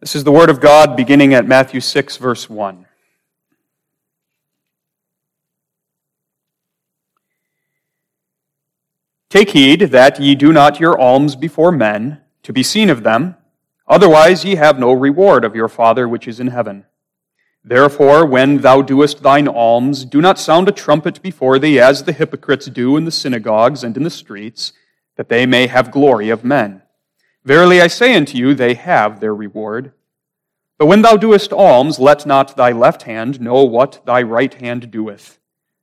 This is the Word of God beginning at Matthew 6, verse 1. Take heed that ye do not your alms before men, to be seen of them, otherwise ye have no reward of your Father which is in heaven. Therefore, when thou doest thine alms, do not sound a trumpet before thee as the hypocrites do in the synagogues and in the streets, that they may have glory of men. Verily I say unto you, they have their reward. But when thou doest alms, let not thy left hand know what thy right hand doeth,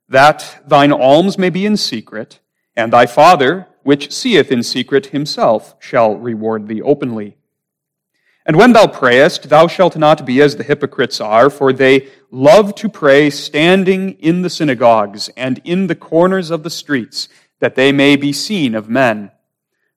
that thine alms may be in secret, and thy Father, which seeth in secret himself, shall reward thee openly. And when thou prayest, thou shalt not be as the hypocrites are, for they love to pray standing in the synagogues and in the corners of the streets, that they may be seen of men.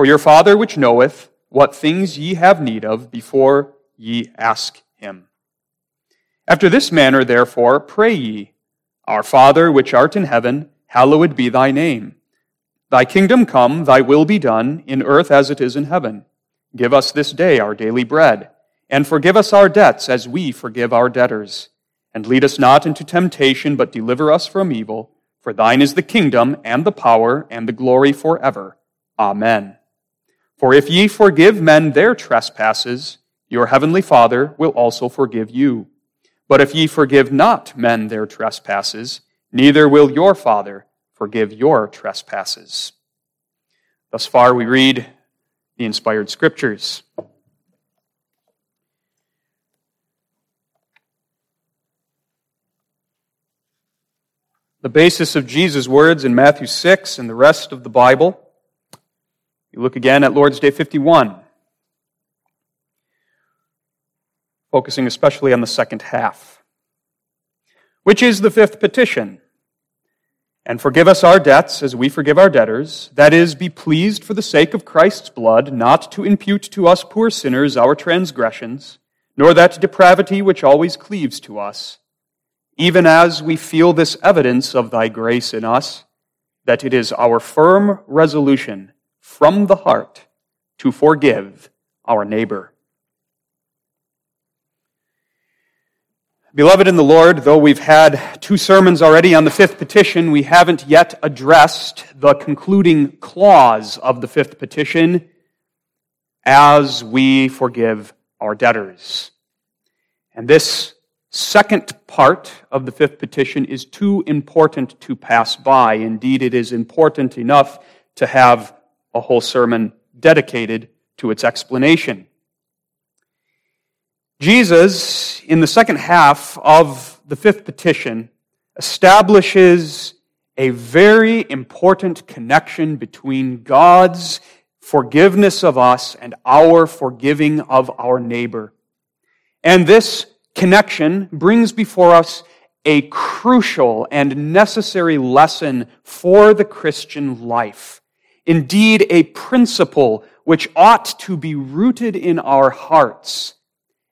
For your Father which knoweth what things ye have need of before ye ask him. After this manner, therefore, pray ye, Our Father which art in heaven, hallowed be thy name. Thy kingdom come, thy will be done, in earth as it is in heaven. Give us this day our daily bread, and forgive us our debts as we forgive our debtors. And lead us not into temptation, but deliver us from evil. For thine is the kingdom, and the power, and the glory forever. Amen. For if ye forgive men their trespasses, your heavenly Father will also forgive you. But if ye forgive not men their trespasses, neither will your Father forgive your trespasses. Thus far, we read the inspired scriptures. The basis of Jesus' words in Matthew 6 and the rest of the Bible you look again at Lord's Day 51, focusing especially on the second half, which is the fifth petition. And forgive us our debts as we forgive our debtors. That is, be pleased for the sake of Christ's blood, not to impute to us poor sinners our transgressions, nor that depravity which always cleaves to us, even as we feel this evidence of thy grace in us, that it is our firm resolution from the heart to forgive our neighbor. Beloved in the Lord, though we've had two sermons already on the fifth petition, we haven't yet addressed the concluding clause of the fifth petition as we forgive our debtors. And this second part of the fifth petition is too important to pass by. Indeed, it is important enough to have a whole sermon dedicated to its explanation. Jesus, in the second half of the fifth petition, establishes a very important connection between God's forgiveness of us and our forgiving of our neighbor. And this connection brings before us a crucial and necessary lesson for the Christian life indeed a principle which ought to be rooted in our hearts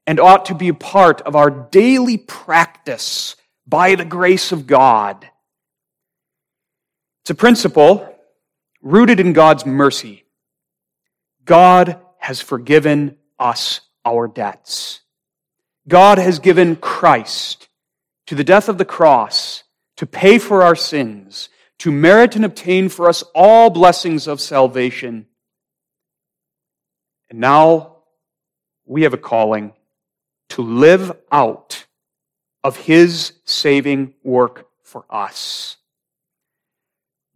and ought to be a part of our daily practice by the grace of God. It's a principle rooted in God's mercy. God has forgiven us our debts. God has given Christ to the death of the cross to pay for our sins to merit and obtain for us all blessings of salvation. And now we have a calling to live out of His saving work for us.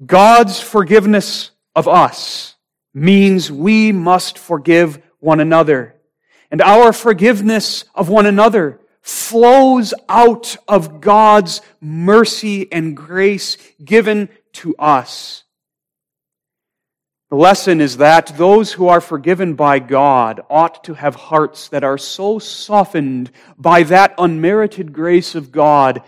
God's forgiveness of us means we must forgive one another. And our forgiveness of one another flows out of God's mercy and grace given to us. The lesson is that those who are forgiven by God ought to have hearts that are so softened by that unmerited grace of God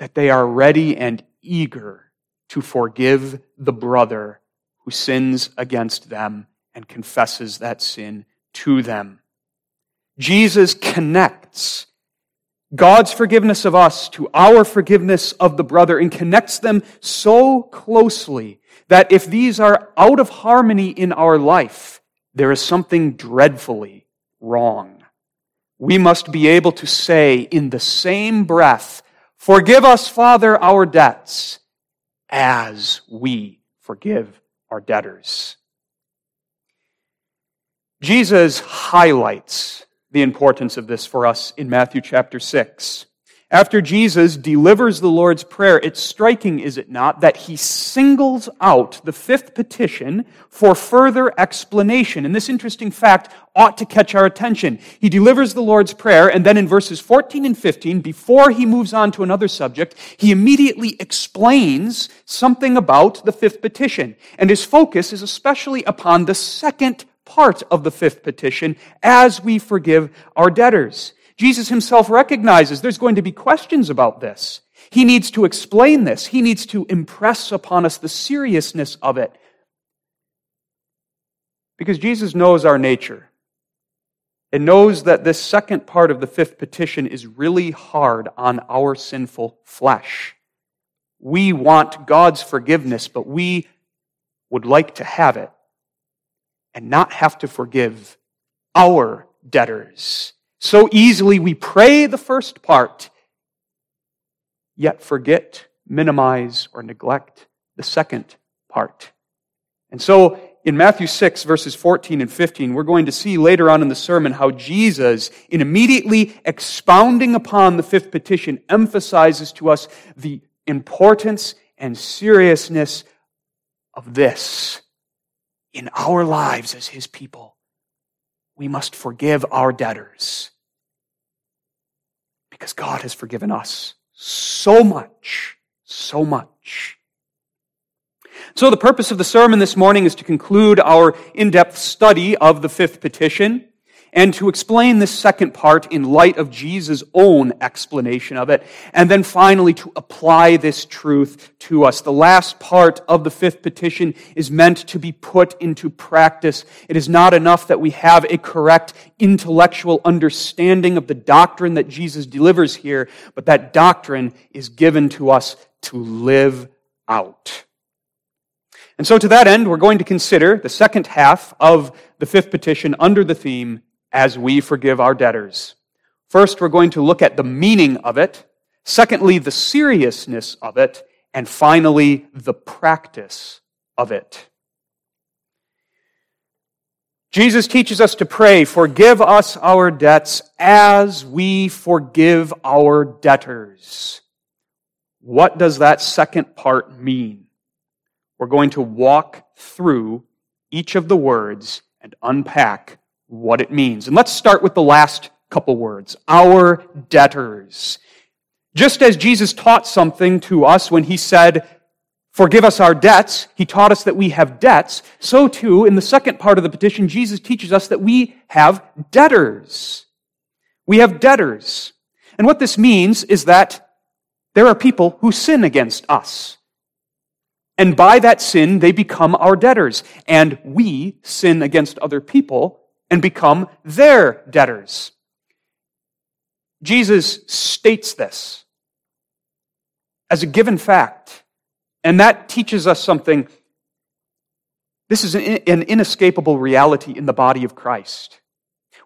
that they are ready and eager to forgive the brother who sins against them and confesses that sin to them. Jesus connects God's forgiveness of us to our forgiveness of the brother and connects them so closely that if these are out of harmony in our life, there is something dreadfully wrong. We must be able to say in the same breath, Forgive us, Father, our debts, as we forgive our debtors. Jesus highlights the importance of this for us in Matthew chapter 6. After Jesus delivers the Lord's Prayer, it's striking, is it not, that he singles out the fifth petition for further explanation. And this interesting fact ought to catch our attention. He delivers the Lord's Prayer, and then in verses 14 and 15, before he moves on to another subject, he immediately explains something about the fifth petition. And his focus is especially upon the second part of the fifth petition, as we forgive our debtors. Jesus himself recognizes there's going to be questions about this. He needs to explain this. He needs to impress upon us the seriousness of it. Because Jesus knows our nature and knows that this second part of the fifth petition is really hard on our sinful flesh. We want God's forgiveness, but we would like to have it and not have to forgive our debtors. So easily we pray the first part, yet forget, minimize, or neglect the second part. And so in Matthew 6, verses 14 and 15, we're going to see later on in the sermon how Jesus, in immediately expounding upon the fifth petition, emphasizes to us the importance and seriousness of this in our lives as his people we must forgive our debtors because God has forgiven us so much, so much. So the purpose of the sermon this morning is to conclude our in-depth study of the fifth petition and to explain this second part in light of Jesus' own explanation of it, and then finally to apply this truth to us. The last part of the fifth petition is meant to be put into practice. It is not enough that we have a correct intellectual understanding of the doctrine that Jesus delivers here, but that doctrine is given to us to live out. And so to that end, we're going to consider the second half of the fifth petition under the theme, as we forgive our debtors. First, we're going to look at the meaning of it. Secondly, the seriousness of it. And finally, the practice of it. Jesus teaches us to pray, forgive us our debts as we forgive our debtors. What does that second part mean? We're going to walk through each of the words and unpack what it means. And let's start with the last couple words. Our debtors. Just as Jesus taught something to us when he said, Forgive us our debts, he taught us that we have debts. So too, in the second part of the petition, Jesus teaches us that we have debtors. We have debtors. And what this means is that there are people who sin against us. And by that sin, they become our debtors. And we sin against other people and become their debtors. Jesus states this as a given fact, and that teaches us something. This is an inescapable reality in the body of Christ.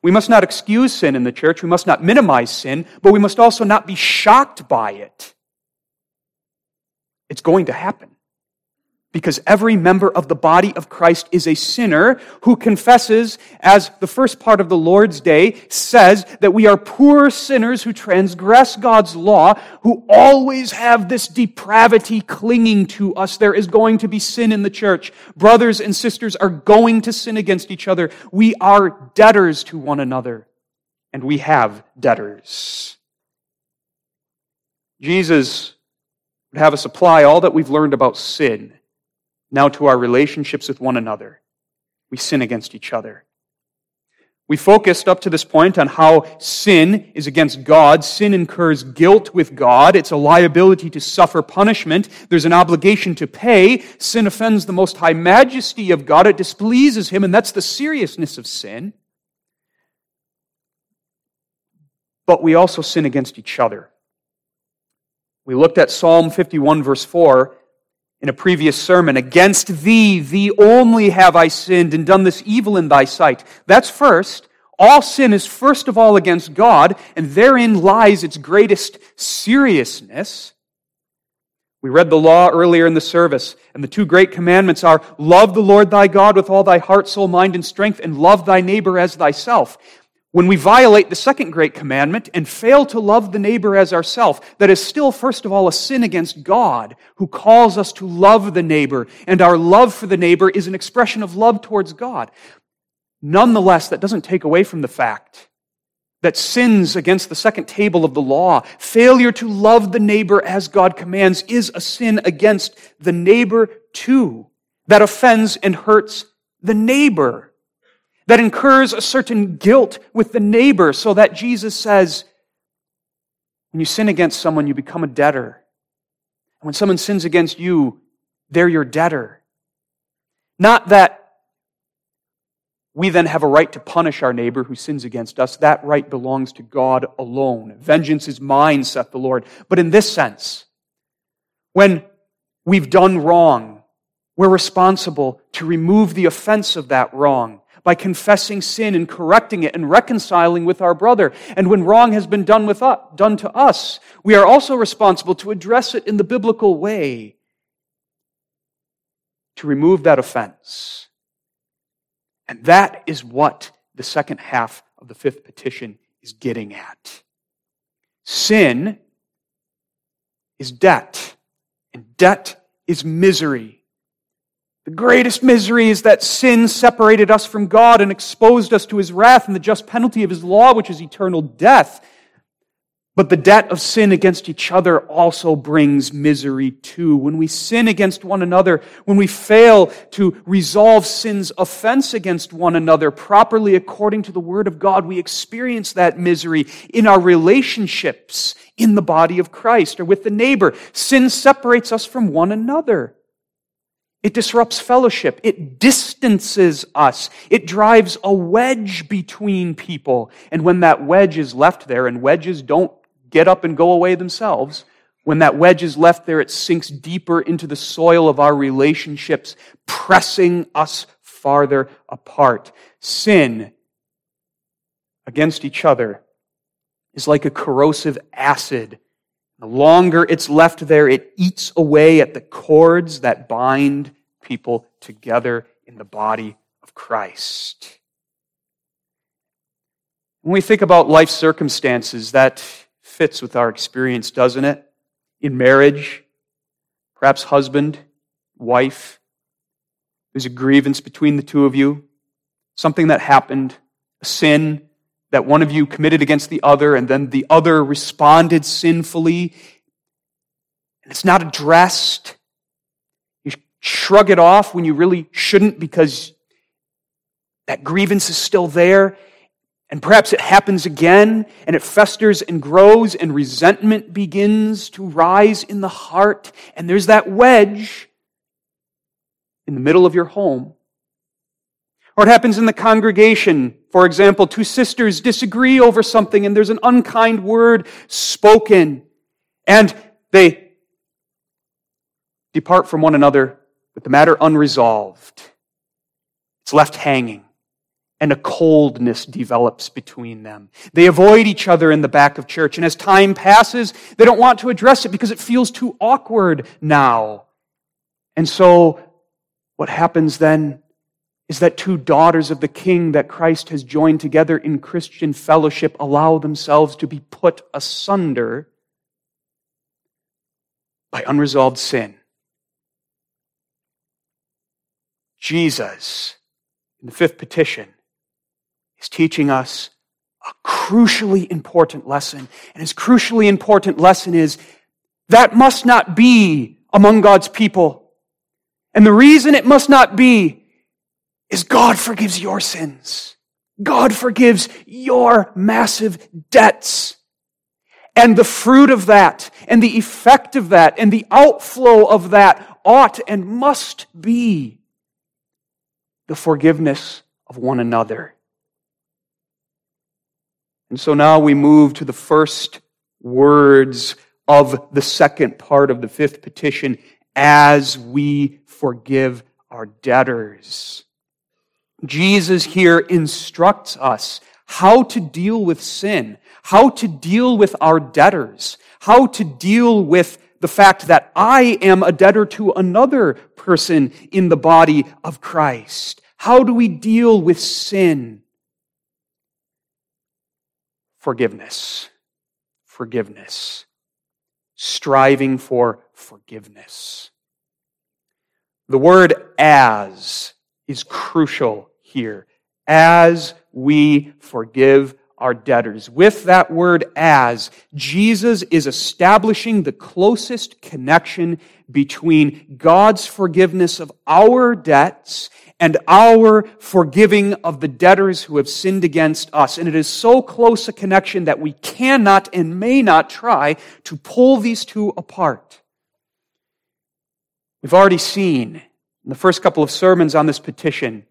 We must not excuse sin in the church. We must not minimize sin, but we must also not be shocked by it. It's going to happen because every member of the body of Christ is a sinner who confesses, as the first part of the Lord's Day says, that we are poor sinners who transgress God's law, who always have this depravity clinging to us. There is going to be sin in the church. Brothers and sisters are going to sin against each other. We are debtors to one another, and we have debtors. Jesus would have us apply all that we've learned about sin now to our relationships with one another. we sin against each other. We focused up to this point on how sin is against God. Sin incurs guilt with God. It's a liability to suffer punishment. There's an obligation to pay. Sin offends the most high majesty of God. It displeases Him, and that's the seriousness of sin. But we also sin against each other. We looked at Psalm 51, verse 4, in a previous sermon. Against thee, thee only have I sinned and done this evil in thy sight. That's first. All sin is first of all against God, and therein lies its greatest seriousness. We read the law earlier in the service, and the two great commandments are love the Lord thy God with all thy heart, soul, mind, and strength, and love thy neighbor as thyself. When we violate the second great commandment and fail to love the neighbor as ourself, that is still, first of all, a sin against God, who calls us to love the neighbor, and our love for the neighbor is an expression of love towards God. Nonetheless, that doesn't take away from the fact that sins against the second table of the law, failure to love the neighbor as God commands, is a sin against the neighbor too, that offends and hurts the neighbor that incurs a certain guilt with the neighbor, so that Jesus says, when you sin against someone, you become a debtor. And when someone sins against you, they're your debtor. Not that we then have a right to punish our neighbor who sins against us. That right belongs to God alone. Vengeance is mine, saith the Lord. But in this sense, when we've done wrong, we're responsible to remove the offense of that wrong by confessing sin and correcting it and reconciling with our brother. And when wrong has been done, with us, done to us, we are also responsible to address it in the biblical way to remove that offense. And that is what the second half of the fifth petition is getting at. Sin is debt, and debt is misery. The greatest misery is that sin separated us from God and exposed us to his wrath and the just penalty of his law, which is eternal death. But the debt of sin against each other also brings misery too. When we sin against one another, when we fail to resolve sin's offense against one another properly according to the Word of God, we experience that misery in our relationships in the body of Christ or with the neighbor. Sin separates us from one another. It disrupts fellowship. It distances us. It drives a wedge between people. And when that wedge is left there, and wedges don't get up and go away themselves, when that wedge is left there, it sinks deeper into the soil of our relationships, pressing us farther apart. Sin against each other is like a corrosive acid the longer it's left there, it eats away at the cords that bind people together in the body of Christ. When we think about life circumstances, that fits with our experience, doesn't it? In marriage, perhaps husband, wife, there's a grievance between the two of you, something that happened, a sin that one of you committed against the other, and then the other responded sinfully, and it's not addressed. You shrug it off when you really shouldn't because that grievance is still there. And perhaps it happens again and it festers and grows and resentment begins to rise in the heart. And there's that wedge in the middle of your home. Or it happens in the congregation. For example, two sisters disagree over something and there's an unkind word spoken. And they depart from one another with the matter unresolved. It's left hanging. And a coldness develops between them. They avoid each other in the back of church. And as time passes, they don't want to address it because it feels too awkward now. And so, what happens then is that two daughters of the king that Christ has joined together in Christian fellowship allow themselves to be put asunder by unresolved sin. Jesus, in the fifth petition, is teaching us a crucially important lesson. And his crucially important lesson is that must not be among God's people. And the reason it must not be is God forgives your sins. God forgives your massive debts. And the fruit of that, and the effect of that, and the outflow of that ought and must be the forgiveness of one another. And so now we move to the first words of the second part of the fifth petition as we forgive our debtors. Jesus here instructs us how to deal with sin, how to deal with our debtors, how to deal with the fact that I am a debtor to another person in the body of Christ. How do we deal with sin? Forgiveness. Forgiveness. Striving for forgiveness. The word as is crucial here. As we forgive our debtors. With that word as, Jesus is establishing the closest connection between God's forgiveness of our debts and our forgiving of the debtors who have sinned against us. And it is so close a connection that we cannot and may not try to pull these two apart. We've already seen in the first couple of sermons on this petition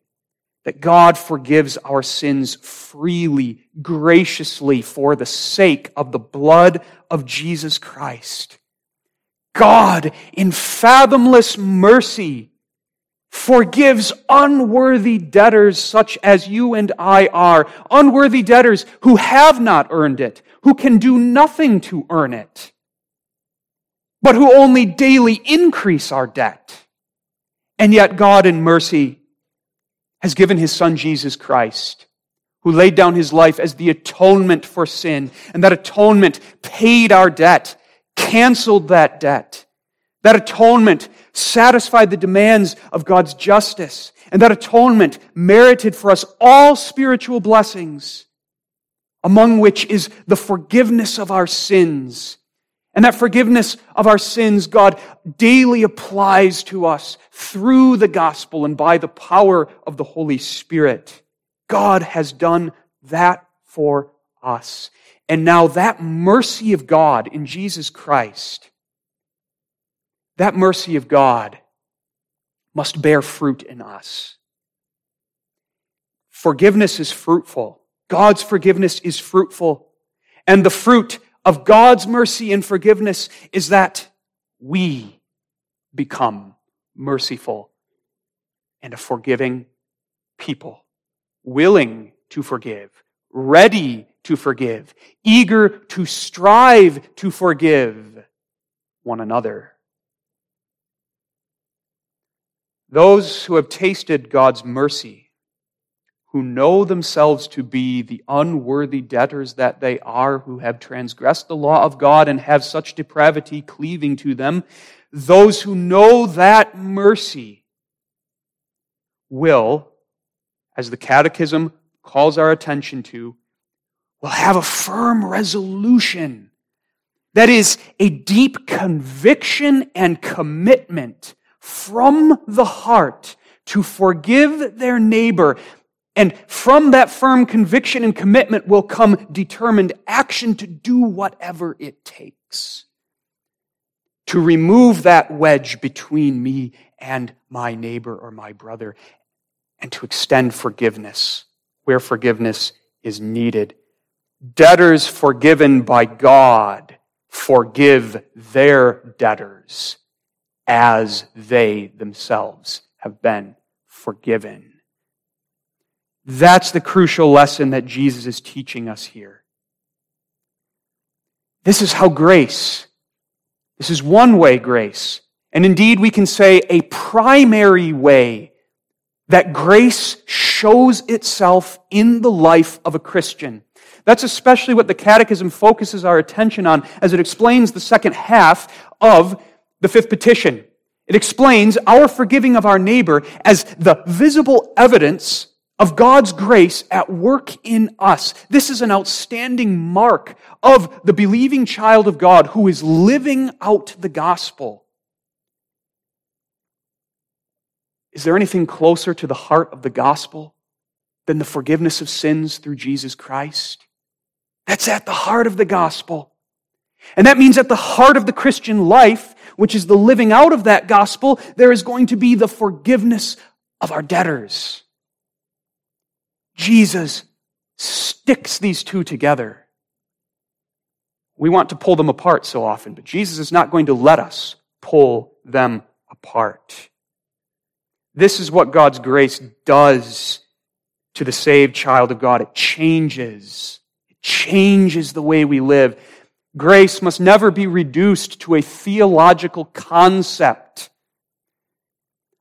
that God forgives our sins freely, graciously, for the sake of the blood of Jesus Christ. God, in fathomless mercy, forgives unworthy debtors such as you and I are, unworthy debtors who have not earned it, who can do nothing to earn it, but who only daily increase our debt. And yet God in mercy has given his son Jesus Christ, who laid down his life as the atonement for sin. And that atonement paid our debt, canceled that debt. That atonement satisfied the demands of God's justice. And that atonement merited for us all spiritual blessings, among which is the forgiveness of our sins and that forgiveness of our sins, God daily applies to us through the gospel and by the power of the Holy Spirit. God has done that for us. And now that mercy of God in Jesus Christ, that mercy of God must bear fruit in us. Forgiveness is fruitful. God's forgiveness is fruitful. And the fruit of God's mercy and forgiveness is that we become merciful and a forgiving people, willing to forgive, ready to forgive, eager to strive to forgive one another. Those who have tasted God's mercy who know themselves to be the unworthy debtors that they are, who have transgressed the law of God and have such depravity cleaving to them, those who know that mercy will, as the Catechism calls our attention to, will have a firm resolution. That is a deep conviction and commitment from the heart to forgive their neighbor and from that firm conviction and commitment will come determined action to do whatever it takes to remove that wedge between me and my neighbor or my brother and to extend forgiveness where forgiveness is needed. Debtors forgiven by God forgive their debtors as they themselves have been forgiven. That's the crucial lesson that Jesus is teaching us here. This is how grace, this is one way grace, and indeed we can say a primary way that grace shows itself in the life of a Christian. That's especially what the Catechism focuses our attention on as it explains the second half of the fifth petition. It explains our forgiving of our neighbor as the visible evidence of God's grace at work in us. This is an outstanding mark of the believing child of God who is living out the gospel. Is there anything closer to the heart of the gospel than the forgiveness of sins through Jesus Christ? That's at the heart of the gospel. And that means at the heart of the Christian life, which is the living out of that gospel, there is going to be the forgiveness of our debtors. Jesus sticks these two together. We want to pull them apart so often, but Jesus is not going to let us pull them apart. This is what God's grace does to the saved child of God. It changes. It changes the way we live. Grace must never be reduced to a theological concept.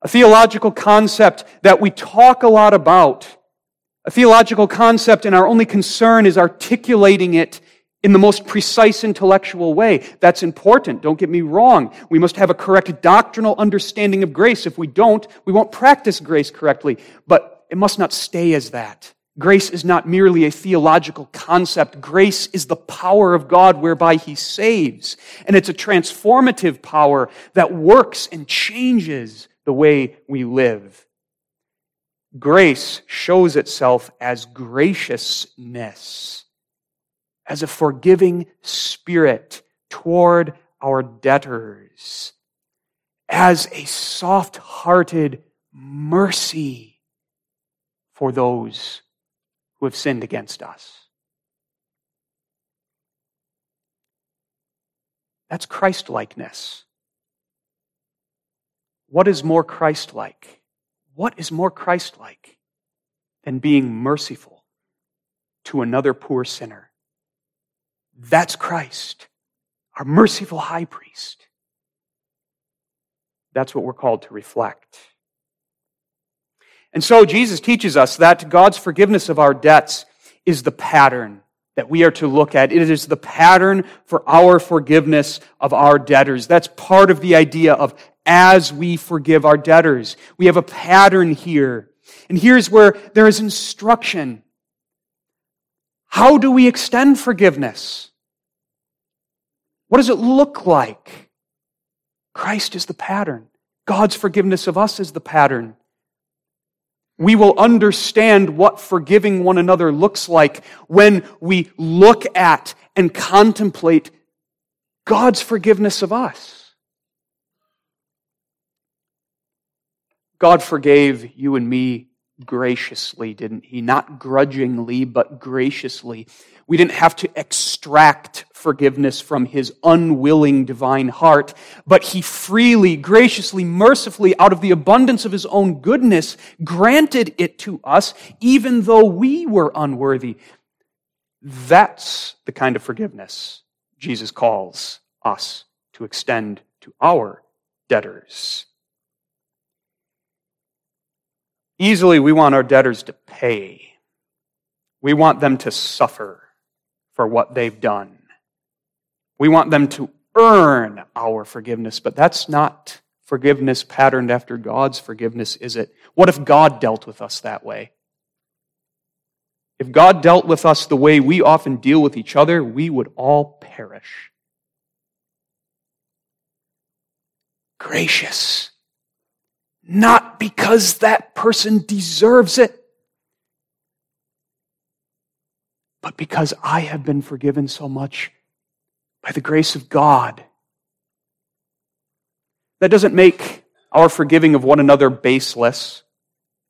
A theological concept that we talk a lot about. A theological concept and our only concern is articulating it in the most precise intellectual way. That's important. Don't get me wrong. We must have a correct doctrinal understanding of grace. If we don't, we won't practice grace correctly. But it must not stay as that. Grace is not merely a theological concept. Grace is the power of God whereby He saves. And it's a transformative power that works and changes the way we live. Grace shows itself as graciousness as a forgiving spirit toward our debtors, as a soft hearted mercy for those who have sinned against us. That's Christ likeness. What is more Christ like? What is more Christ like than being merciful to another poor sinner? That's Christ, our merciful high priest. That's what we're called to reflect. And so Jesus teaches us that God's forgiveness of our debts is the pattern that we are to look at. It is the pattern for our forgiveness of our debtors. That's part of the idea of as we forgive our debtors. We have a pattern here. And here's where there is instruction. How do we extend forgiveness? What does it look like? Christ is the pattern. God's forgiveness of us is the pattern. We will understand what forgiving one another looks like when we look at and contemplate God's forgiveness of us. God forgave you and me graciously, didn't he? Not grudgingly, but graciously. We didn't have to extract forgiveness from his unwilling divine heart, but he freely, graciously, mercifully, out of the abundance of his own goodness, granted it to us, even though we were unworthy. That's the kind of forgiveness Jesus calls us to extend to our debtors. Easily, we want our debtors to pay. We want them to suffer for what they've done. We want them to earn our forgiveness, but that's not forgiveness patterned after God's forgiveness, is it? What if God dealt with us that way? If God dealt with us the way we often deal with each other, we would all perish. Gracious not because that person deserves it, but because I have been forgiven so much by the grace of God. That doesn't make our forgiving of one another baseless.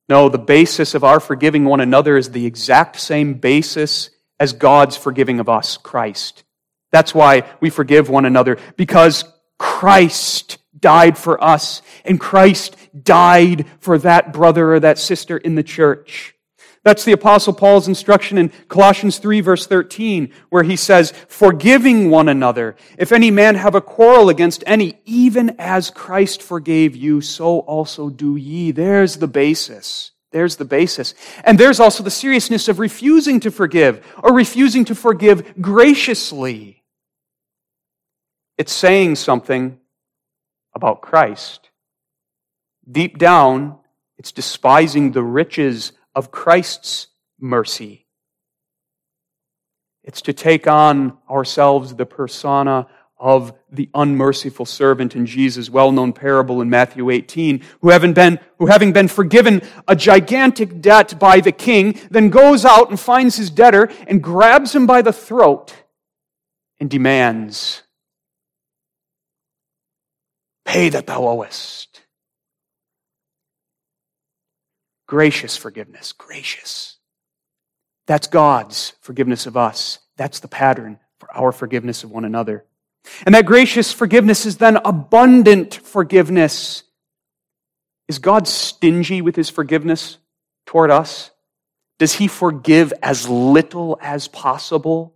No, the basis of our forgiving one another is the exact same basis as God's forgiving of us, Christ. That's why we forgive one another, because Christ died for us, and Christ died for that brother or that sister in the church. That's the apostle Paul's instruction in Colossians 3 verse 13, where he says, forgiving one another. If any man have a quarrel against any, even as Christ forgave you, so also do ye. There's the basis. There's the basis. And there's also the seriousness of refusing to forgive or refusing to forgive graciously. It's saying something about Christ. Deep down, it's despising the riches of Christ's mercy. It's to take on ourselves the persona of the unmerciful servant in Jesus' well-known parable in Matthew 18, who having been, who having been forgiven a gigantic debt by the king, then goes out and finds his debtor and grabs him by the throat and demands, pay that thou owest. Gracious forgiveness, gracious. That's God's forgiveness of us. That's the pattern for our forgiveness of one another. And that gracious forgiveness is then abundant forgiveness. Is God stingy with his forgiveness toward us? Does he forgive as little as possible?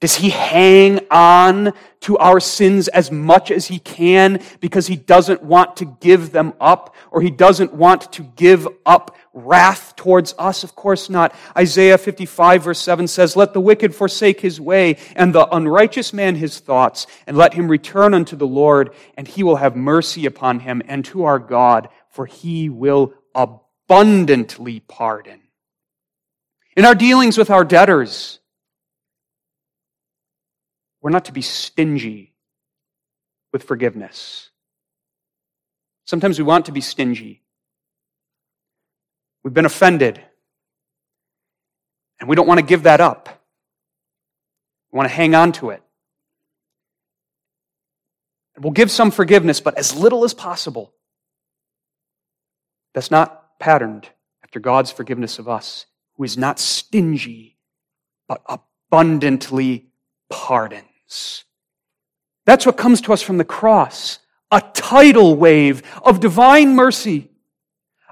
Does he hang on to our sins as much as he can because he doesn't want to give them up or he doesn't want to give up wrath towards us? Of course not. Isaiah 55 verse 7 says, Let the wicked forsake his way and the unrighteous man his thoughts and let him return unto the Lord and he will have mercy upon him and to our God for he will abundantly pardon. In our dealings with our debtors, we're not to be stingy with forgiveness. Sometimes we want to be stingy. We've been offended. And we don't want to give that up. We want to hang on to it. We'll give some forgiveness, but as little as possible. That's not patterned after God's forgiveness of us, who is not stingy, but abundantly pardoned. That's what comes to us from the cross. A tidal wave of divine mercy.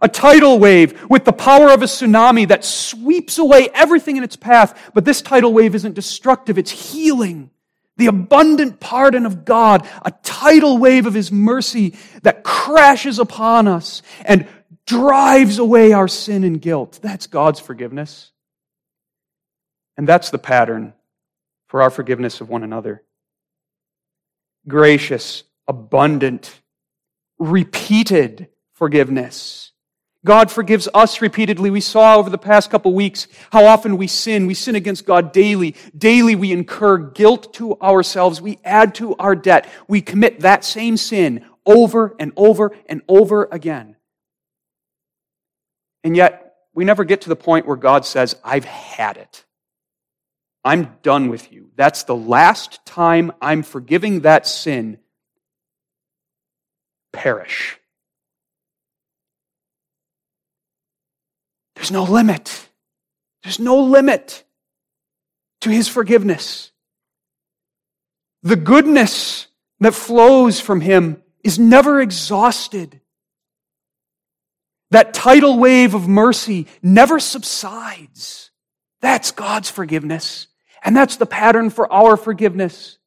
A tidal wave with the power of a tsunami that sweeps away everything in its path. But this tidal wave isn't destructive, it's healing. The abundant pardon of God, a tidal wave of His mercy that crashes upon us and drives away our sin and guilt. That's God's forgiveness. And that's the pattern for our forgiveness of one another. Gracious, abundant, repeated forgiveness. God forgives us repeatedly. We saw over the past couple weeks how often we sin. We sin against God daily. Daily we incur guilt to ourselves. We add to our debt. We commit that same sin over and over and over again. And yet, we never get to the point where God says, I've had it. I'm done with you. That's the last time I'm forgiving that sin. Perish. There's no limit. There's no limit to his forgiveness. The goodness that flows from him is never exhausted. That tidal wave of mercy never subsides. That's God's forgiveness. And that's the pattern for our forgiveness.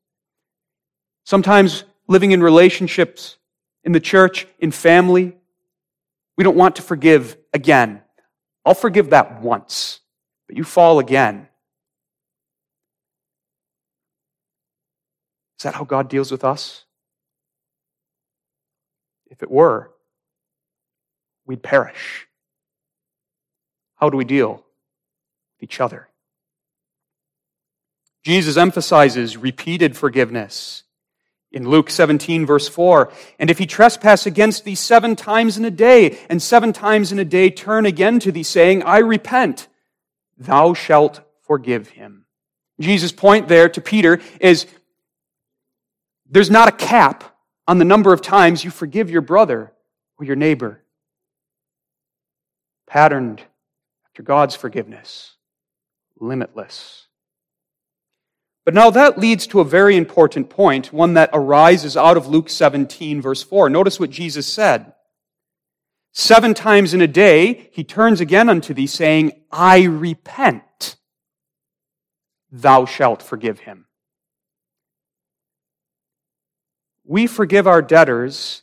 Sometimes living in relationships, in the church, in family, we don't want to forgive again. I'll forgive that once, but you fall again. Is that how God deals with us? If it were, we'd perish. How do we deal each other? Jesus emphasizes repeated forgiveness. In Luke 17, verse 4, and if he trespass against thee seven times in a day, and seven times in a day turn again to thee, saying, I repent, thou shalt forgive him. Jesus' point there to Peter is there's not a cap on the number of times you forgive your brother or your neighbor. Patterned after God's forgiveness, limitless. But now that leads to a very important point, one that arises out of Luke 17, verse 4. Notice what Jesus said. Seven times in a day, he turns again unto thee, saying, I repent. Thou shalt forgive him. We forgive our debtors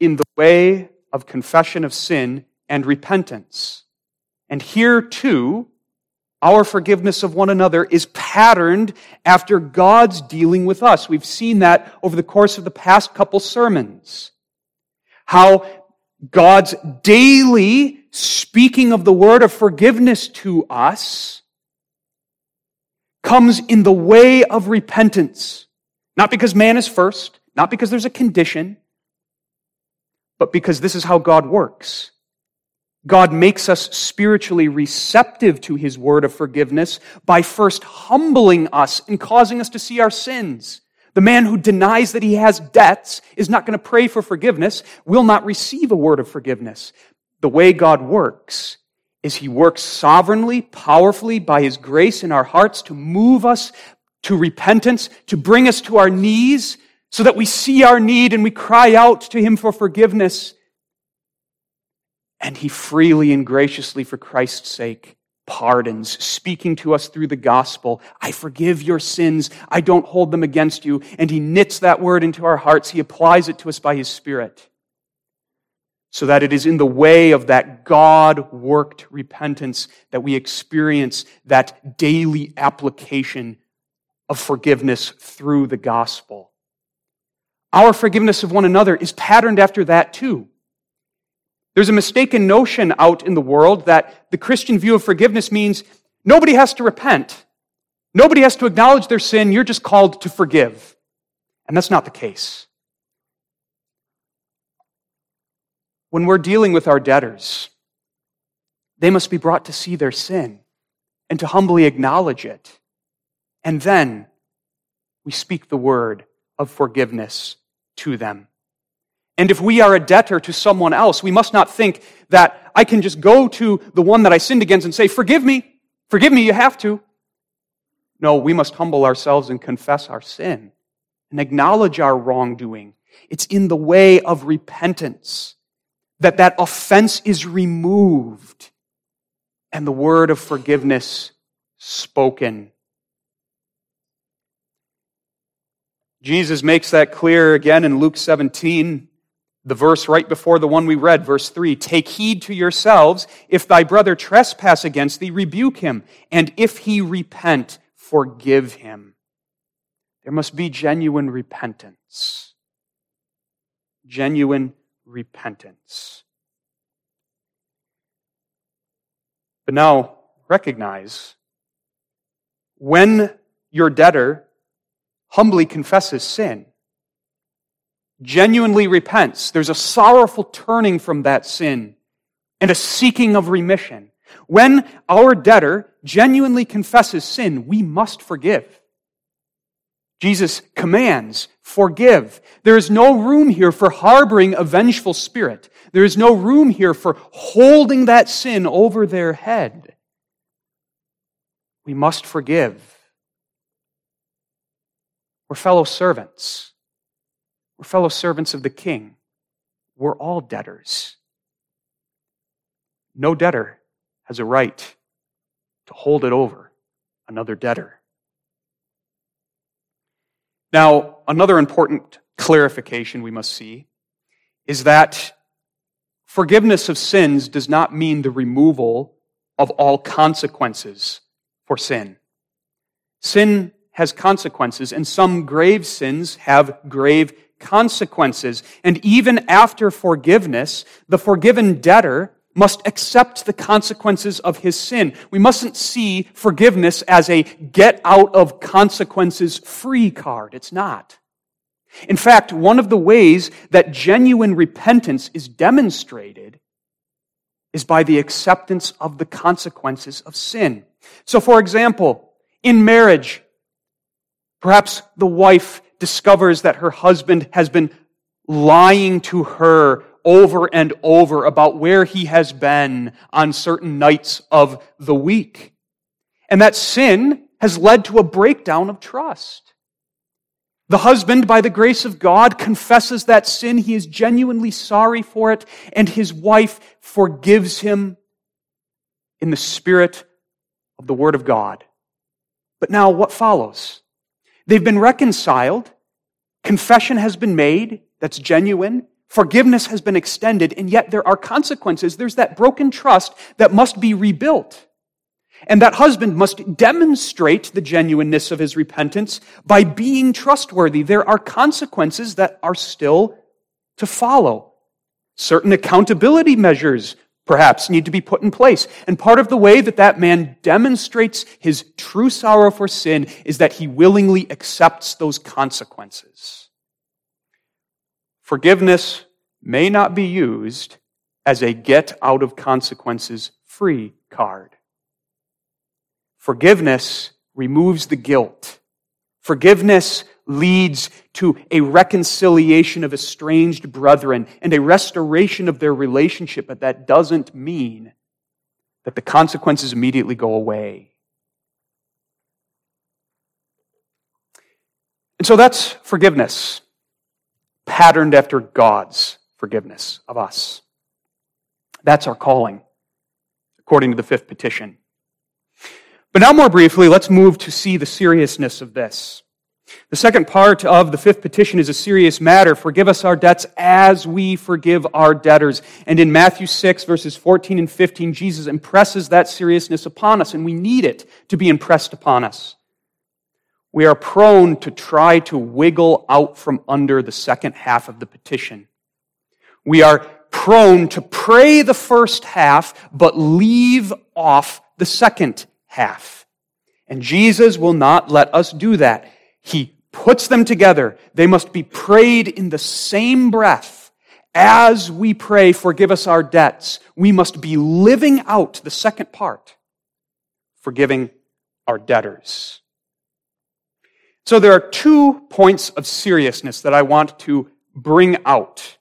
in the way of confession of sin and repentance. And here too, our forgiveness of one another is patterned after God's dealing with us. We've seen that over the course of the past couple sermons. How God's daily speaking of the word of forgiveness to us comes in the way of repentance. Not because man is first, not because there's a condition, but because this is how God works. God makes us spiritually receptive to his word of forgiveness by first humbling us and causing us to see our sins. The man who denies that he has debts is not going to pray for forgiveness, will not receive a word of forgiveness. The way God works is he works sovereignly, powerfully by his grace in our hearts to move us to repentance, to bring us to our knees so that we see our need and we cry out to him for forgiveness. And he freely and graciously, for Christ's sake, pardons, speaking to us through the gospel. I forgive your sins. I don't hold them against you. And he knits that word into our hearts. He applies it to us by his Spirit. So that it is in the way of that God worked repentance that we experience that daily application of forgiveness through the gospel. Our forgiveness of one another is patterned after that too. There's a mistaken notion out in the world that the Christian view of forgiveness means nobody has to repent. Nobody has to acknowledge their sin. You're just called to forgive. And that's not the case. When we're dealing with our debtors, they must be brought to see their sin and to humbly acknowledge it. And then we speak the word of forgiveness to them. And if we are a debtor to someone else, we must not think that I can just go to the one that I sinned against and say, Forgive me. Forgive me, you have to. No, we must humble ourselves and confess our sin and acknowledge our wrongdoing. It's in the way of repentance that that offense is removed and the word of forgiveness spoken. Jesus makes that clear again in Luke 17 the verse right before the one we read, verse 3 Take heed to yourselves. If thy brother trespass against thee, rebuke him. And if he repent, forgive him. There must be genuine repentance. Genuine repentance. But now recognize when your debtor humbly confesses sin, genuinely repents, there's a sorrowful turning from that sin and a seeking of remission. When our debtor genuinely confesses sin, we must forgive. Jesus commands, forgive. There is no room here for harboring a vengeful spirit. There is no room here for holding that sin over their head. We must forgive. We're fellow servants. We're fellow servants of the king. We're all debtors. No debtor has a right to hold it over another debtor. Now, another important clarification we must see is that forgiveness of sins does not mean the removal of all consequences for sin. Sin has consequences, and some grave sins have grave consequences. And even after forgiveness, the forgiven debtor must accept the consequences of his sin. We mustn't see forgiveness as a get out of consequences free card. It's not. In fact, one of the ways that genuine repentance is demonstrated is by the acceptance of the consequences of sin. So, for example, in marriage, perhaps the wife discovers that her husband has been lying to her over and over about where he has been on certain nights of the week. And that sin has led to a breakdown of trust. The husband, by the grace of God, confesses that sin. He is genuinely sorry for it, and his wife forgives him in the spirit of the Word of God. But now, what follows? They've been reconciled. Confession has been made. That's genuine. Forgiveness has been extended, and yet there are consequences. There's that broken trust that must be rebuilt. And that husband must demonstrate the genuineness of his repentance by being trustworthy. There are consequences that are still to follow. Certain accountability measures perhaps need to be put in place. And part of the way that that man demonstrates his true sorrow for sin is that he willingly accepts those consequences. Forgiveness may not be used as a get out of consequences free card. Forgiveness removes the guilt. Forgiveness leads to a reconciliation of estranged brethren and a restoration of their relationship, but that doesn't mean that the consequences immediately go away. And so that's forgiveness, patterned after God's forgiveness of us. That's our calling, according to the fifth petition. But now, more briefly, let's move to see the seriousness of this. The second part of the fifth petition is a serious matter. Forgive us our debts as we forgive our debtors. And in Matthew 6, verses 14 and 15, Jesus impresses that seriousness upon us, and we need it to be impressed upon us. We are prone to try to wiggle out from under the second half of the petition. We are prone to pray the first half, but leave off the second half. And Jesus will not let us do that. He puts them together. They must be prayed in the same breath. As we pray, forgive us our debts, we must be living out the second part, forgiving our debtors. So there are two points of seriousness that I want to bring out.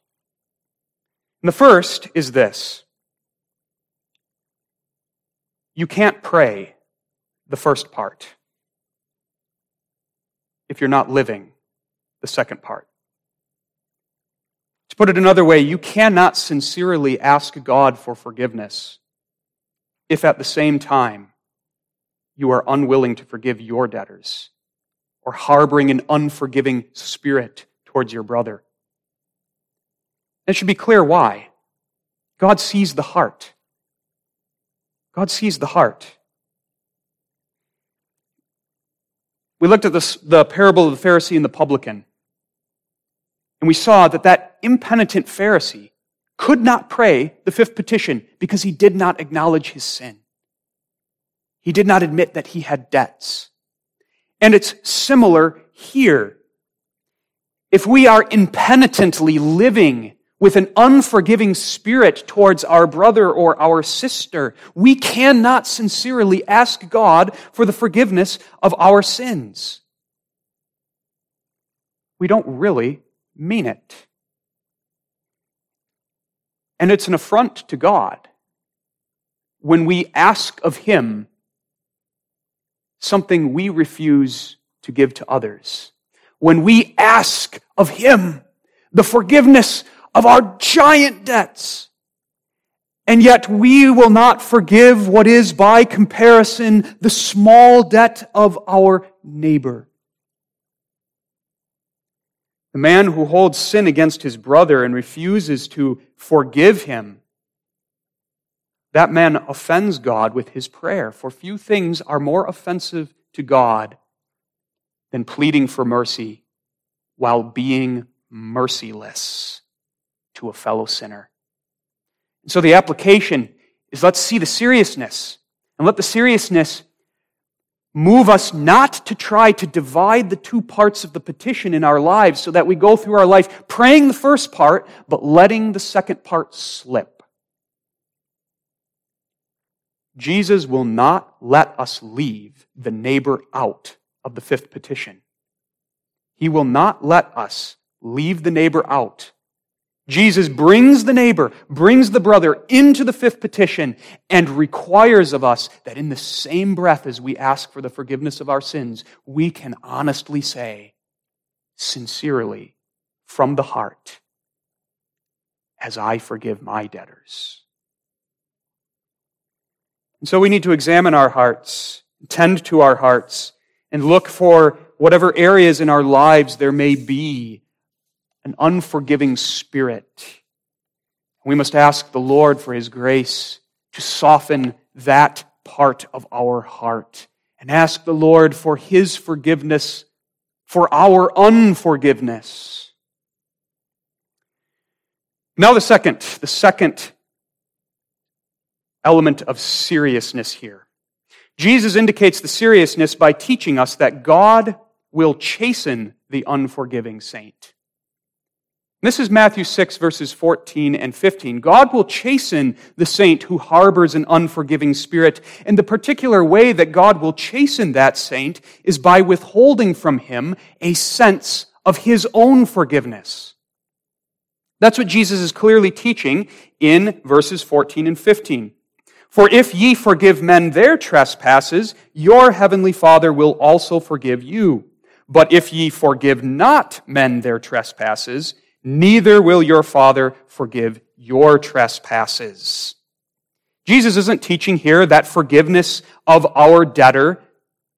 And the first is this. You can't pray the first part if you're not living the second part. To put it another way, you cannot sincerely ask God for forgiveness if at the same time you are unwilling to forgive your debtors or harboring an unforgiving spirit towards your brother. It should be clear why. God sees the heart. God sees the heart. We looked at this, the parable of the Pharisee and the publican, and we saw that that impenitent Pharisee could not pray the fifth petition because he did not acknowledge his sin. He did not admit that he had debts. And it's similar here. If we are impenitently living with an unforgiving spirit towards our brother or our sister, we cannot sincerely ask God for the forgiveness of our sins. We don't really mean it. And it's an affront to God when we ask of Him something we refuse to give to others. When we ask of Him the forgiveness of our giant debts. And yet we will not forgive what is by comparison the small debt of our neighbor. The man who holds sin against his brother and refuses to forgive him, that man offends God with his prayer. For few things are more offensive to God than pleading for mercy while being merciless to a fellow sinner. And so the application is let's see the seriousness and let the seriousness move us not to try to divide the two parts of the petition in our lives so that we go through our life praying the first part, but letting the second part slip. Jesus will not let us leave the neighbor out of the fifth petition. He will not let us leave the neighbor out Jesus brings the neighbor, brings the brother into the fifth petition, and requires of us that in the same breath as we ask for the forgiveness of our sins, we can honestly say, sincerely, from the heart, as I forgive my debtors. And so we need to examine our hearts, tend to our hearts, and look for whatever areas in our lives there may be an unforgiving spirit. We must ask the Lord for His grace to soften that part of our heart and ask the Lord for His forgiveness for our unforgiveness. Now, the second, the second element of seriousness here. Jesus indicates the seriousness by teaching us that God will chasten the unforgiving saint. This is Matthew 6, verses 14 and 15. God will chasten the saint who harbors an unforgiving spirit. And the particular way that God will chasten that saint is by withholding from him a sense of his own forgiveness. That's what Jesus is clearly teaching in verses 14 and 15. For if ye forgive men their trespasses, your heavenly Father will also forgive you. But if ye forgive not men their trespasses, neither will your Father forgive your trespasses. Jesus isn't teaching here that forgiveness of our debtor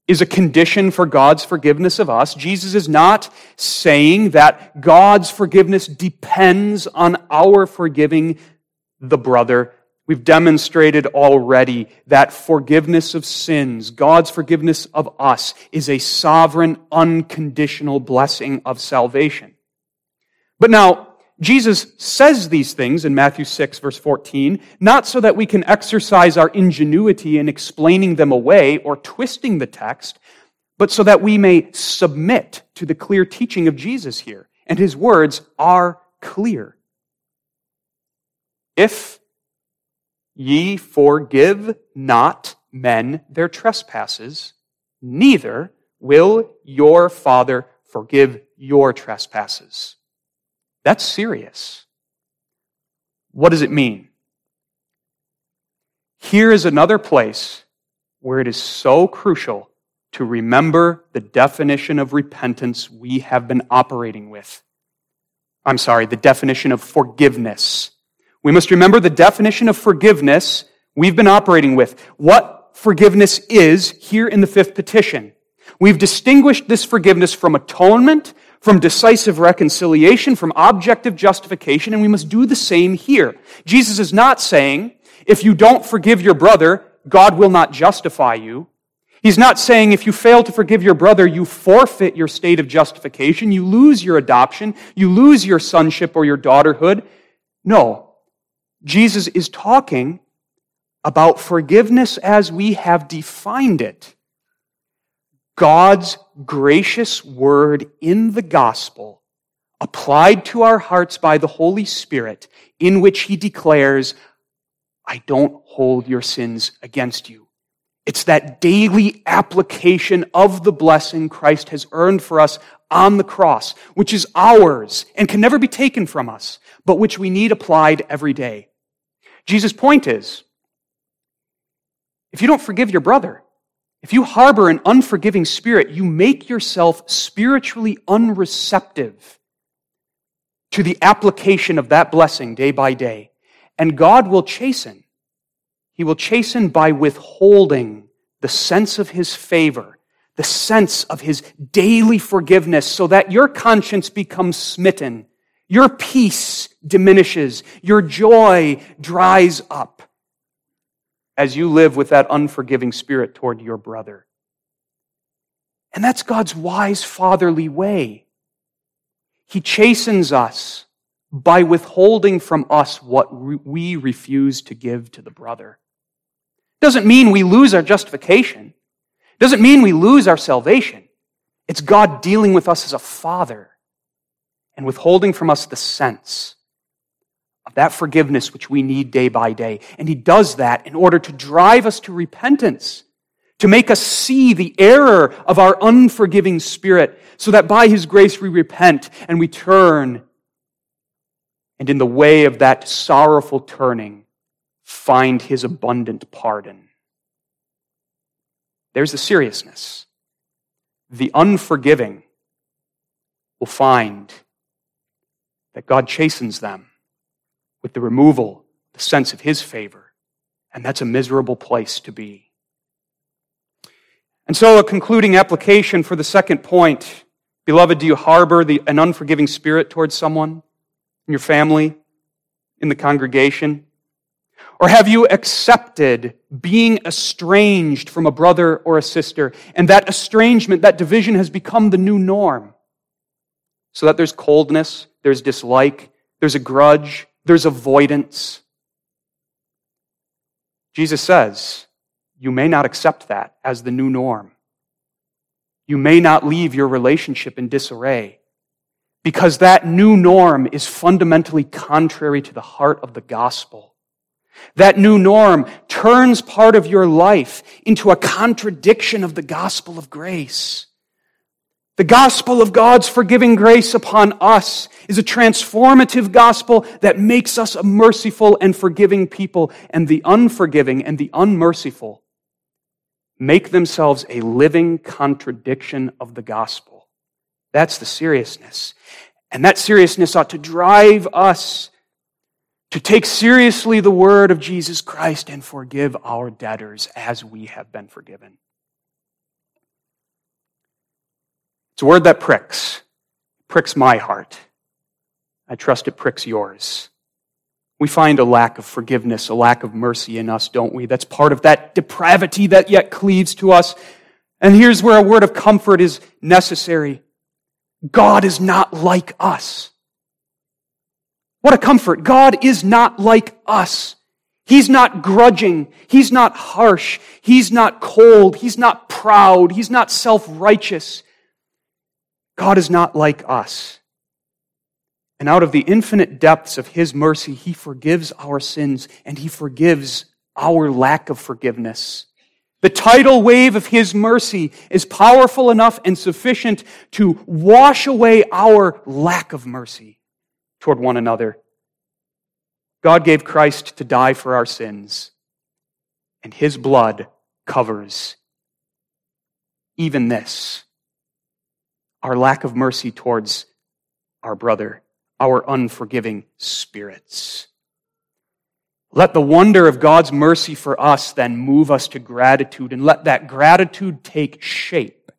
is a condition for God's forgiveness of us. Jesus is not saying that God's forgiveness depends on our forgiving the brother. We've demonstrated already that forgiveness of sins, God's forgiveness of us, is a sovereign, unconditional blessing of salvation. But now, Jesus says these things in Matthew 6, verse 14, not so that we can exercise our ingenuity in explaining them away or twisting the text, but so that we may submit to the clear teaching of Jesus here. And his words are clear. If ye forgive not men their trespasses, neither will your Father forgive your trespasses. That's serious. What does it mean? Here is another place where it is so crucial to remember the definition of repentance we have been operating with. I'm sorry, the definition of forgiveness. We must remember the definition of forgiveness we've been operating with. What forgiveness is here in the fifth petition. We've distinguished this forgiveness from atonement, from decisive reconciliation, from objective justification, and we must do the same here. Jesus is not saying, if you don't forgive your brother, God will not justify you. He's not saying if you fail to forgive your brother, you forfeit your state of justification, you lose your adoption, you lose your sonship or your daughterhood. No. Jesus is talking about forgiveness as we have defined it. God's gracious word in the gospel, applied to our hearts by the Holy Spirit, in which He declares, I don't hold your sins against you. It's that daily application of the blessing Christ has earned for us on the cross, which is ours and can never be taken from us, but which we need applied every day. Jesus' point is, if you don't forgive your brother, if you harbor an unforgiving spirit, you make yourself spiritually unreceptive to the application of that blessing day by day. And God will chasten. He will chasten by withholding the sense of His favor, the sense of His daily forgiveness, so that your conscience becomes smitten, your peace diminishes, your joy dries up as you live with that unforgiving spirit toward your brother. And that's God's wise fatherly way. He chastens us by withholding from us what we refuse to give to the brother. Doesn't mean we lose our justification. Doesn't mean we lose our salvation. It's God dealing with us as a father and withholding from us the sense of that forgiveness which we need day by day. And He does that in order to drive us to repentance, to make us see the error of our unforgiving spirit, so that by His grace we repent and we turn. And in the way of that sorrowful turning, find His abundant pardon. There's the seriousness. The unforgiving will find that God chastens them with the removal, the sense of his favor. And that's a miserable place to be. And so, a concluding application for the second point Beloved, do you harbor the, an unforgiving spirit towards someone in your family, in the congregation? Or have you accepted being estranged from a brother or a sister, and that estrangement, that division has become the new norm? So that there's coldness, there's dislike, there's a grudge, there's avoidance. Jesus says, you may not accept that as the new norm. You may not leave your relationship in disarray because that new norm is fundamentally contrary to the heart of the gospel. That new norm turns part of your life into a contradiction of the gospel of grace. The gospel of God's forgiving grace upon us is a transformative gospel that makes us a merciful and forgiving people, and the unforgiving and the unmerciful make themselves a living contradiction of the gospel. That's the seriousness. And that seriousness ought to drive us to take seriously the word of Jesus Christ and forgive our debtors as we have been forgiven. It's a word that pricks, pricks my heart. I trust it pricks yours. We find a lack of forgiveness, a lack of mercy in us, don't we? That's part of that depravity that yet cleaves to us. And here's where a word of comfort is necessary. God is not like us. What a comfort. God is not like us. He's not grudging. He's not harsh. He's not cold. He's not proud. He's not self-righteous. God is not like us. And out of the infinite depths of His mercy, He forgives our sins and He forgives our lack of forgiveness. The tidal wave of His mercy is powerful enough and sufficient to wash away our lack of mercy toward one another. God gave Christ to die for our sins, and His blood covers even this our lack of mercy towards our brother our unforgiving spirits. Let the wonder of God's mercy for us then move us to gratitude, and let that gratitude take shape,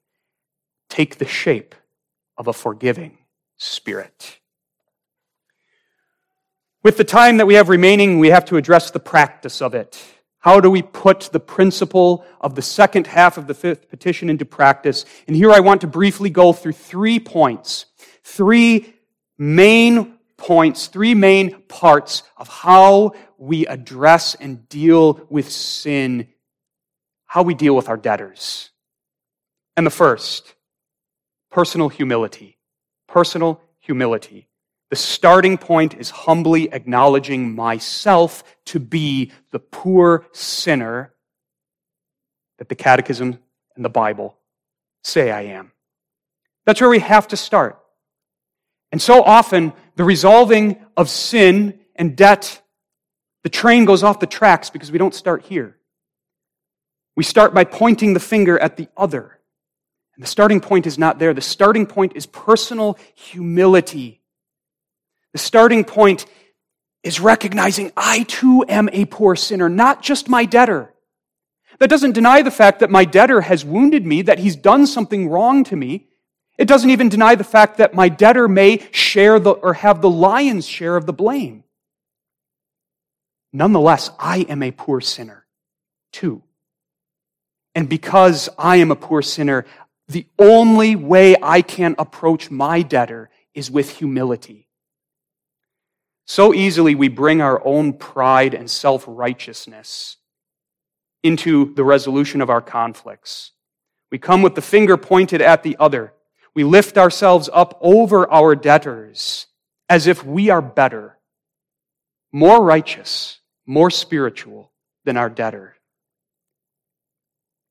take the shape of a forgiving spirit. With the time that we have remaining, we have to address the practice of it. How do we put the principle of the second half of the fifth petition into practice? And here I want to briefly go through three points, three main points, three main parts of how we address and deal with sin, how we deal with our debtors. And the first, personal humility. Personal humility. The starting point is humbly acknowledging myself to be the poor sinner that the Catechism and the Bible say I am. That's where we have to start. And so often, the resolving of sin and debt, the train goes off the tracks because we don't start here. We start by pointing the finger at the other. And the starting point is not there. The starting point is personal humility. The starting point is recognizing I too am a poor sinner, not just my debtor. That doesn't deny the fact that my debtor has wounded me, that he's done something wrong to me. It doesn't even deny the fact that my debtor may share the, or have the lion's share of the blame. Nonetheless, I am a poor sinner too. And because I am a poor sinner, the only way I can approach my debtor is with humility. So easily we bring our own pride and self righteousness into the resolution of our conflicts. We come with the finger pointed at the other. We lift ourselves up over our debtors as if we are better, more righteous, more spiritual than our debtor.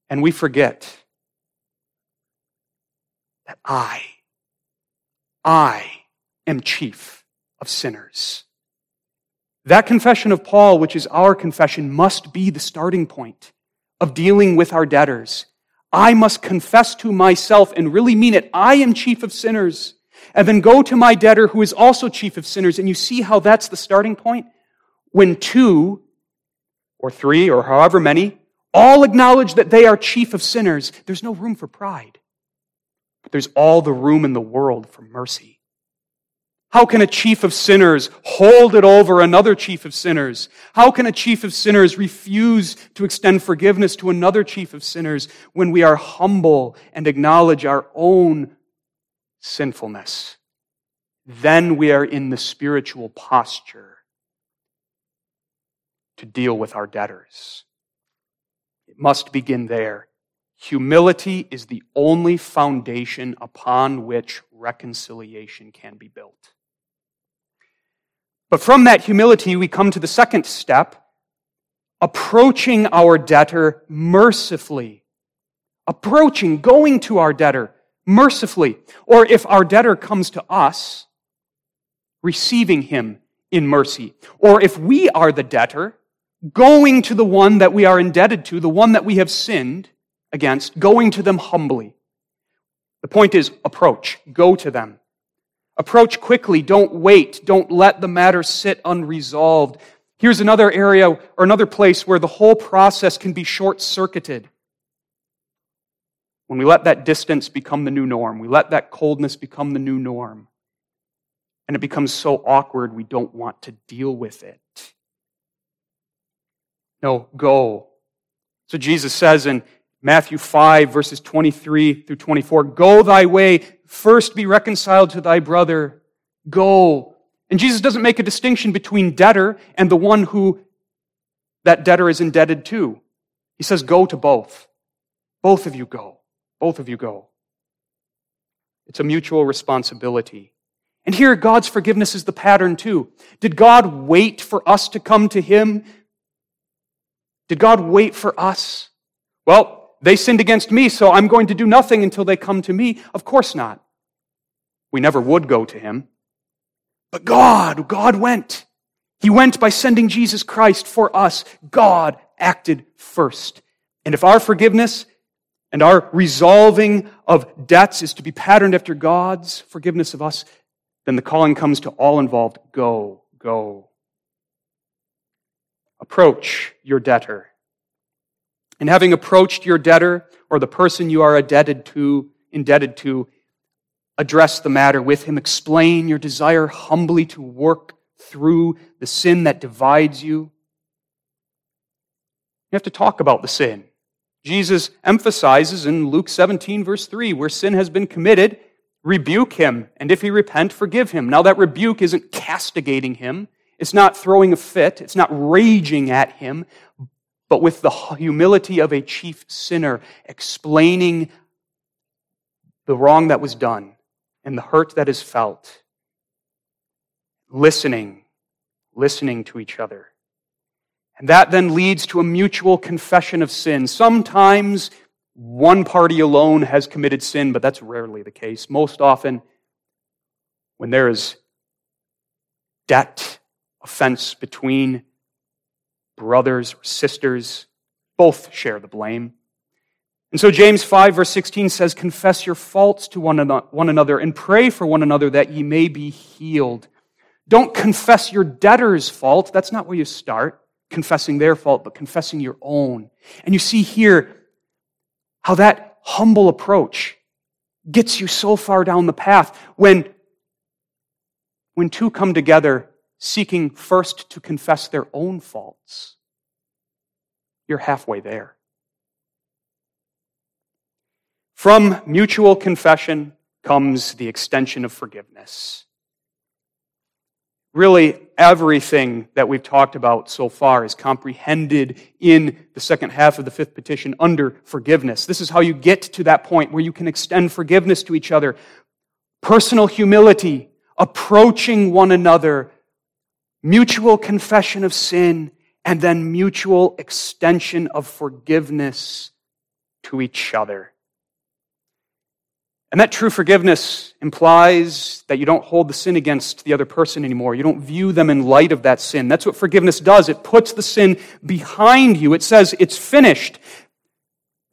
And we forget that I, I am chief of sinners. That confession of Paul, which is our confession, must be the starting point of dealing with our debtors I must confess to myself and really mean it. I am chief of sinners. And then go to my debtor who is also chief of sinners. And you see how that's the starting point? When two or three or however many all acknowledge that they are chief of sinners, there's no room for pride. But there's all the room in the world for mercy. How can a chief of sinners hold it over another chief of sinners? How can a chief of sinners refuse to extend forgiveness to another chief of sinners when we are humble and acknowledge our own sinfulness? Then we are in the spiritual posture to deal with our debtors. It must begin there. Humility is the only foundation upon which reconciliation can be built. But from that humility, we come to the second step, approaching our debtor mercifully. Approaching, going to our debtor mercifully. Or if our debtor comes to us, receiving him in mercy. Or if we are the debtor, going to the one that we are indebted to, the one that we have sinned against, going to them humbly. The point is approach, go to them. Approach quickly, don't wait, don't let the matter sit unresolved. Here's another area or another place where the whole process can be short circuited. When we let that distance become the new norm, we let that coldness become the new norm, and it becomes so awkward we don't want to deal with it. No, go. So Jesus says in Matthew 5, verses 23 through 24, Go thy way, first be reconciled to thy brother. Go. And Jesus doesn't make a distinction between debtor and the one who that debtor is indebted to. He says, Go to both. Both of you go. Both of you go. It's a mutual responsibility. And here, God's forgiveness is the pattern too. Did God wait for us to come to Him did God wait for us? Well, they sinned against me, so I'm going to do nothing until they come to me. Of course not. We never would go to him. But God, God went. He went by sending Jesus Christ for us. God acted first. And if our forgiveness and our resolving of debts is to be patterned after God's forgiveness of us, then the calling comes to all involved go, go, approach your debtor. And having approached your debtor or the person you are indebted to, indebted to, address the matter with him, explain your desire humbly to work through the sin that divides you. You have to talk about the sin. Jesus emphasizes in Luke 17, verse 3, where sin has been committed, rebuke him, and if he repent, forgive him. Now, that rebuke isn't castigating him, it's not throwing a fit. It's not raging at him, but with the humility of a chief sinner, explaining the wrong that was done and the hurt that is felt. Listening, listening to each other. And that then leads to a mutual confession of sin. Sometimes one party alone has committed sin, but that's rarely the case. Most often, when there is debt offense between brothers or sisters. Both share the blame. And so James 5 verse 16 says, confess your faults to one another and pray for one another that ye may be healed. Don't confess your debtor's fault. That's not where you start, confessing their fault, but confessing your own. And you see here how that humble approach gets you so far down the path when, when two come together seeking first to confess their own faults, you're halfway there. From mutual confession comes the extension of forgiveness. Really, everything that we've talked about so far is comprehended in the second half of the fifth petition under forgiveness. This is how you get to that point where you can extend forgiveness to each other. Personal humility, approaching one another mutual confession of sin, and then mutual extension of forgiveness to each other. And that true forgiveness implies that you don't hold the sin against the other person anymore. You don't view them in light of that sin. That's what forgiveness does. It puts the sin behind you. It says, it's finished.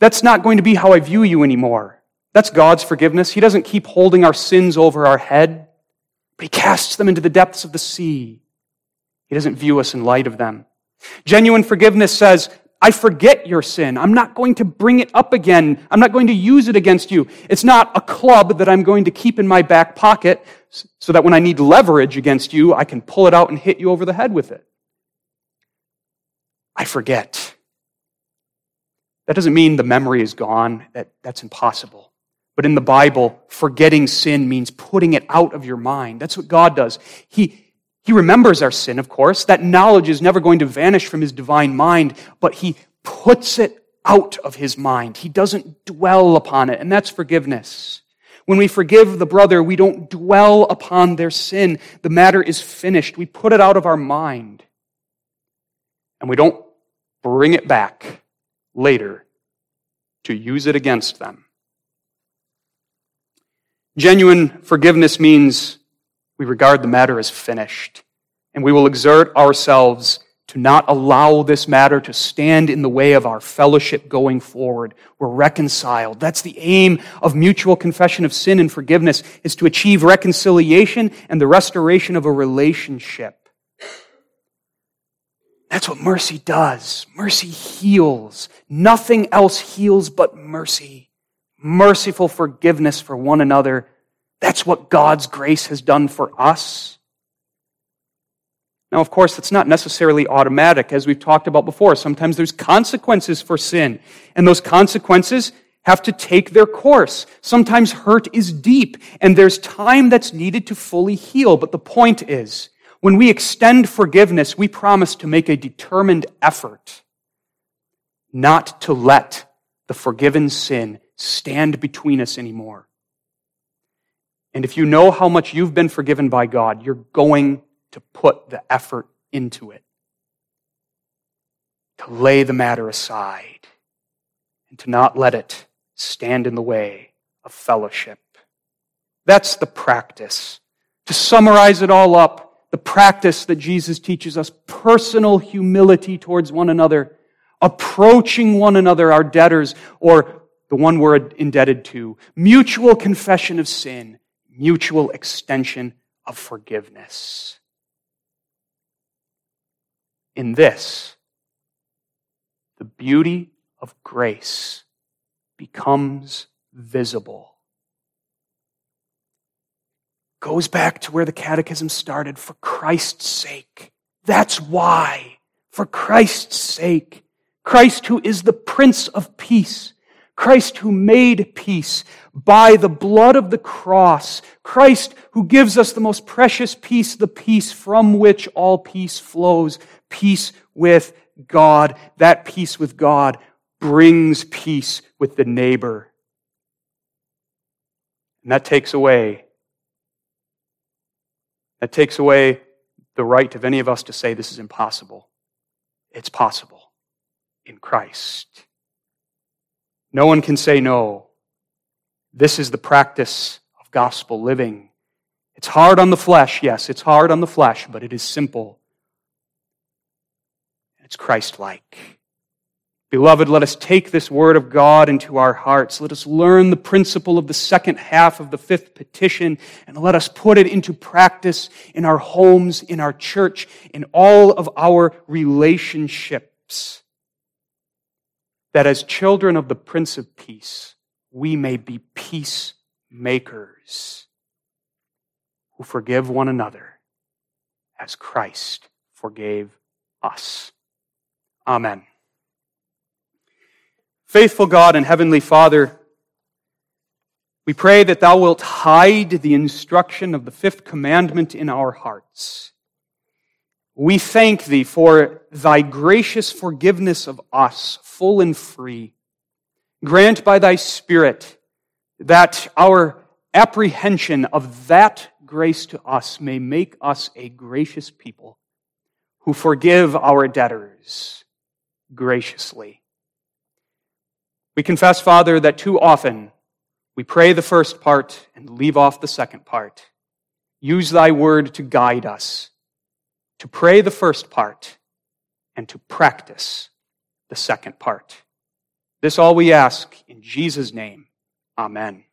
That's not going to be how I view you anymore. That's God's forgiveness. He doesn't keep holding our sins over our head, but He casts them into the depths of the sea. He doesn't view us in light of them. Genuine forgiveness says, I forget your sin. I'm not going to bring it up again. I'm not going to use it against you. It's not a club that I'm going to keep in my back pocket so that when I need leverage against you, I can pull it out and hit you over the head with it. I forget. That doesn't mean the memory is gone. That, that's impossible. But in the Bible, forgetting sin means putting it out of your mind. That's what God does. He, he remembers our sin, of course. That knowledge is never going to vanish from his divine mind, but he puts it out of his mind. He doesn't dwell upon it, and that's forgiveness. When we forgive the brother, we don't dwell upon their sin. The matter is finished. We put it out of our mind. And we don't bring it back later to use it against them. Genuine forgiveness means we regard the matter as finished, and we will exert ourselves to not allow this matter to stand in the way of our fellowship going forward. We're reconciled. That's the aim of mutual confession of sin and forgiveness is to achieve reconciliation and the restoration of a relationship. That's what mercy does. Mercy heals. Nothing else heals but mercy. Merciful forgiveness for one another. That's what God's grace has done for us. Now, of course, it's not necessarily automatic, as we've talked about before. Sometimes there's consequences for sin, and those consequences have to take their course. Sometimes hurt is deep, and there's time that's needed to fully heal. But the point is, when we extend forgiveness, we promise to make a determined effort not to let the forgiven sin stand between us anymore. And if you know how much you've been forgiven by God, you're going to put the effort into it, to lay the matter aside, and to not let it stand in the way of fellowship. That's the practice. To summarize it all up, the practice that Jesus teaches us personal humility towards one another, approaching one another, our debtors, or the one we're indebted to, mutual confession of sin, mutual extension of forgiveness in this the beauty of grace becomes visible. Goes back to where the catechism started for Christ's sake. That's why. For Christ's sake. Christ, who is the Prince of Peace. Christ, who made peace by the blood of the cross. Christ, who gives us the most precious peace, the peace from which all peace flows peace with God. That peace with God brings peace with the neighbor. And that takes away that takes away the right of any of us to say this is impossible. It's possible in Christ. No one can say no. This is the practice of gospel living. It's hard on the flesh, yes, it's hard on the flesh, but it is simple it's Christ like. Beloved, let us take this word of God into our hearts. Let us learn the principle of the second half of the fifth petition and let us put it into practice in our homes, in our church, in all of our relationships. That as children of the Prince of Peace, we may be peacemakers who forgive one another as Christ forgave us. Amen. Faithful God and Heavenly Father, we pray that Thou wilt hide the instruction of the fifth commandment in our hearts. We thank Thee for Thy gracious forgiveness of us, full and free. Grant by Thy Spirit that our apprehension of that grace to us may make us a gracious people who forgive our debtors graciously. We confess, Father, that too often we pray the first part and leave off the second part. Use thy word to guide us, to pray the first part and to practice the second part. This all we ask in Jesus' name. Amen.